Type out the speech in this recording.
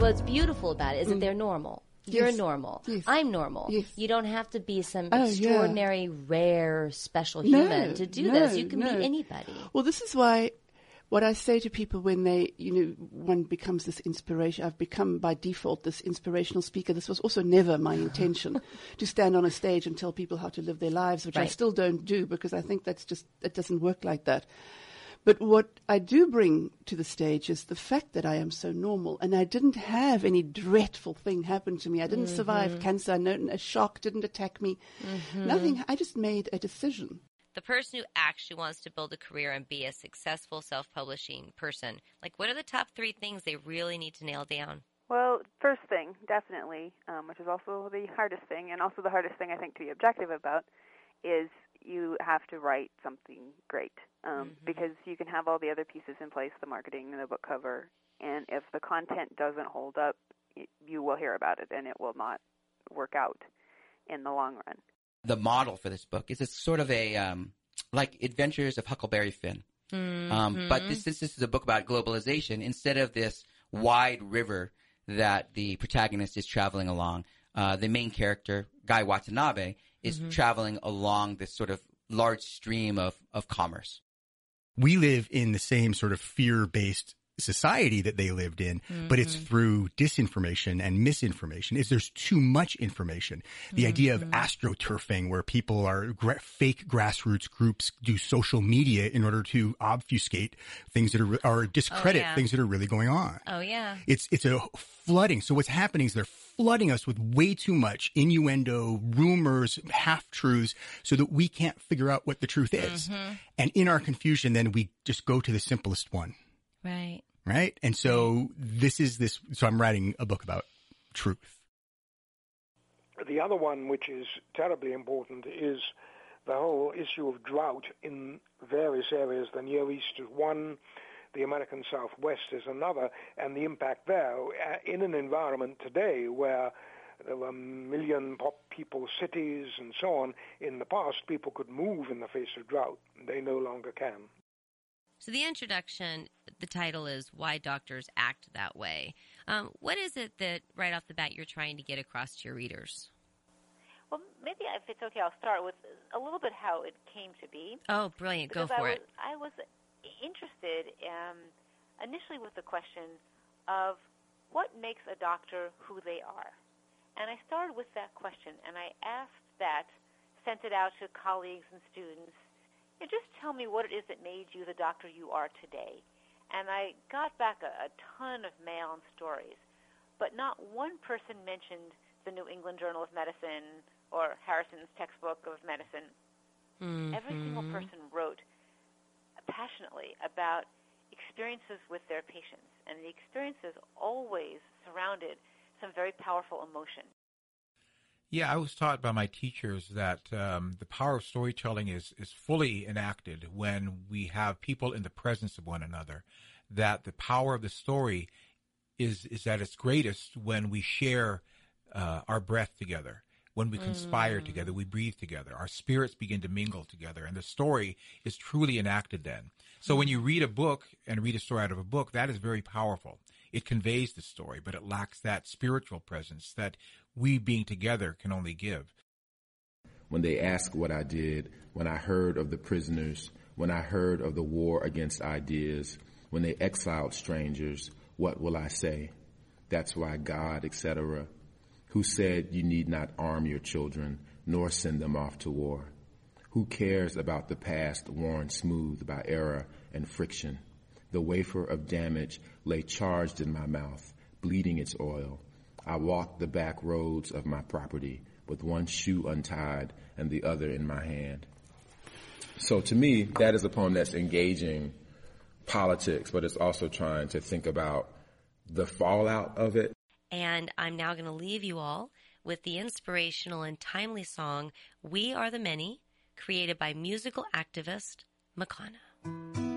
what's beautiful about it is that mm. they're normal. You're Yes. normal. Yes. I'm normal. Yes. You don't have to be some Oh, yeah. extraordinary, rare, special No, human to do no, this. You can no. be anybody. Well, this is why what I say to people when they, you know, one becomes this inspiration. I've become by default this inspirational speaker. This was also never my intention to stand on a stage and tell people how to live their lives, which I still don't do because I think that's just, it doesn't work like that. But what I do bring to the stage is the fact that I am so normal and I didn't have any dreadful thing happen to me. I didn't survive cancer. No, a shock didn't attack me. Nothing. I just made a decision. The person who actually wants to build a career and be a successful self publishing person, like what are the top three things they really need to nail down? Well, first thing, definitely, um, which is also the hardest thing, and also the hardest thing I think to be objective about, is you have to write something great. Um, Because you can have all the other pieces in place, the marketing and the book cover, and if the content doesn't hold up, y- you will hear about it, and it will not work out in the long run. The model for this book is it's sort of a um, like Adventures of Huckleberry Finn. Um, but this, since this is a book about globalization, instead of this wide river that the protagonist is traveling along, uh, the main character, Guy Watanabe, is mm-hmm. traveling along this sort of large stream of, of commerce. we live in the same sort of fear based society that they lived in, but it's mm-hmm. through disinformation and misinformation. Is there's too much information. The mm-hmm. idea of mm-hmm. astroturfing where people are gra- fake grassroots groups do social media in order to obfuscate things that are, or discredit oh, yeah. things that are really going on. Oh, yeah. It's it's a flooding. So what's happening is they're flooding us with way too much innuendo, rumors, half truths, so that we can't figure out what the truth is. And in our confusion, then we just go to the simplest one, Right. Right? And so this is this. So I'm writing a book about truth. The other one, which is terribly important, is the whole issue of drought in various areas. The Near East is one, the American Southwest is another, and the impact there uh, in an environment today where there were a million pop people cities and so on. In the past, people could move in the face of drought. They no longer can. So the introduction, the title is "Why Doctors Act That Way." Um, what is it that right off the bat you're trying to get across to your readers? Well, maybe if it's okay, I'll start with a little bit how it came to be. Oh, brilliant! Go for I it. I was interested um, initially with the question of what makes a doctor who they are. And I started with that question, and I asked that, sent it out to colleagues and students. You know, just tell me what it is that made you the doctor you are today. And I got back a, a ton of mail and stories, but not one person mentioned the New England Journal of Medicine or Harrison's textbook of medicine. Every single mm-hmm. person wrote passionately about experiences with their patients, and the experiences always surrounded some very powerful emotion. Yeah, I was taught by my teachers that um, the power of storytelling is, is fully enacted when we have people in the presence of one another. That the power of the story is is at its greatest when we share uh, our breath together, when we conspire together, we breathe together, our spirits begin to mingle together, and the story is truly enacted then. So when you read a book and read a story out of a book, that is very powerful. It conveys the story, but it lacks that spiritual presence that we being together can only give. when they ask what I did, when I heard of the prisoners, when I heard of the war against ideas, when they exiled strangers, what will I say? That's why God, etc., who said you need not arm your children nor send them off to war? Who cares about the past worn smooth by error and friction? The wafer of damage lay charged in my mouth, bleeding its oil. I walked the back roads of my property with one shoe untied and the other in my hand. So to me, that is a poem that's engaging politics, but it's also trying to think about the fallout of it. And I'm now going to leave you all with the inspirational and timely song "We Are the Many," created by musical activist Makana.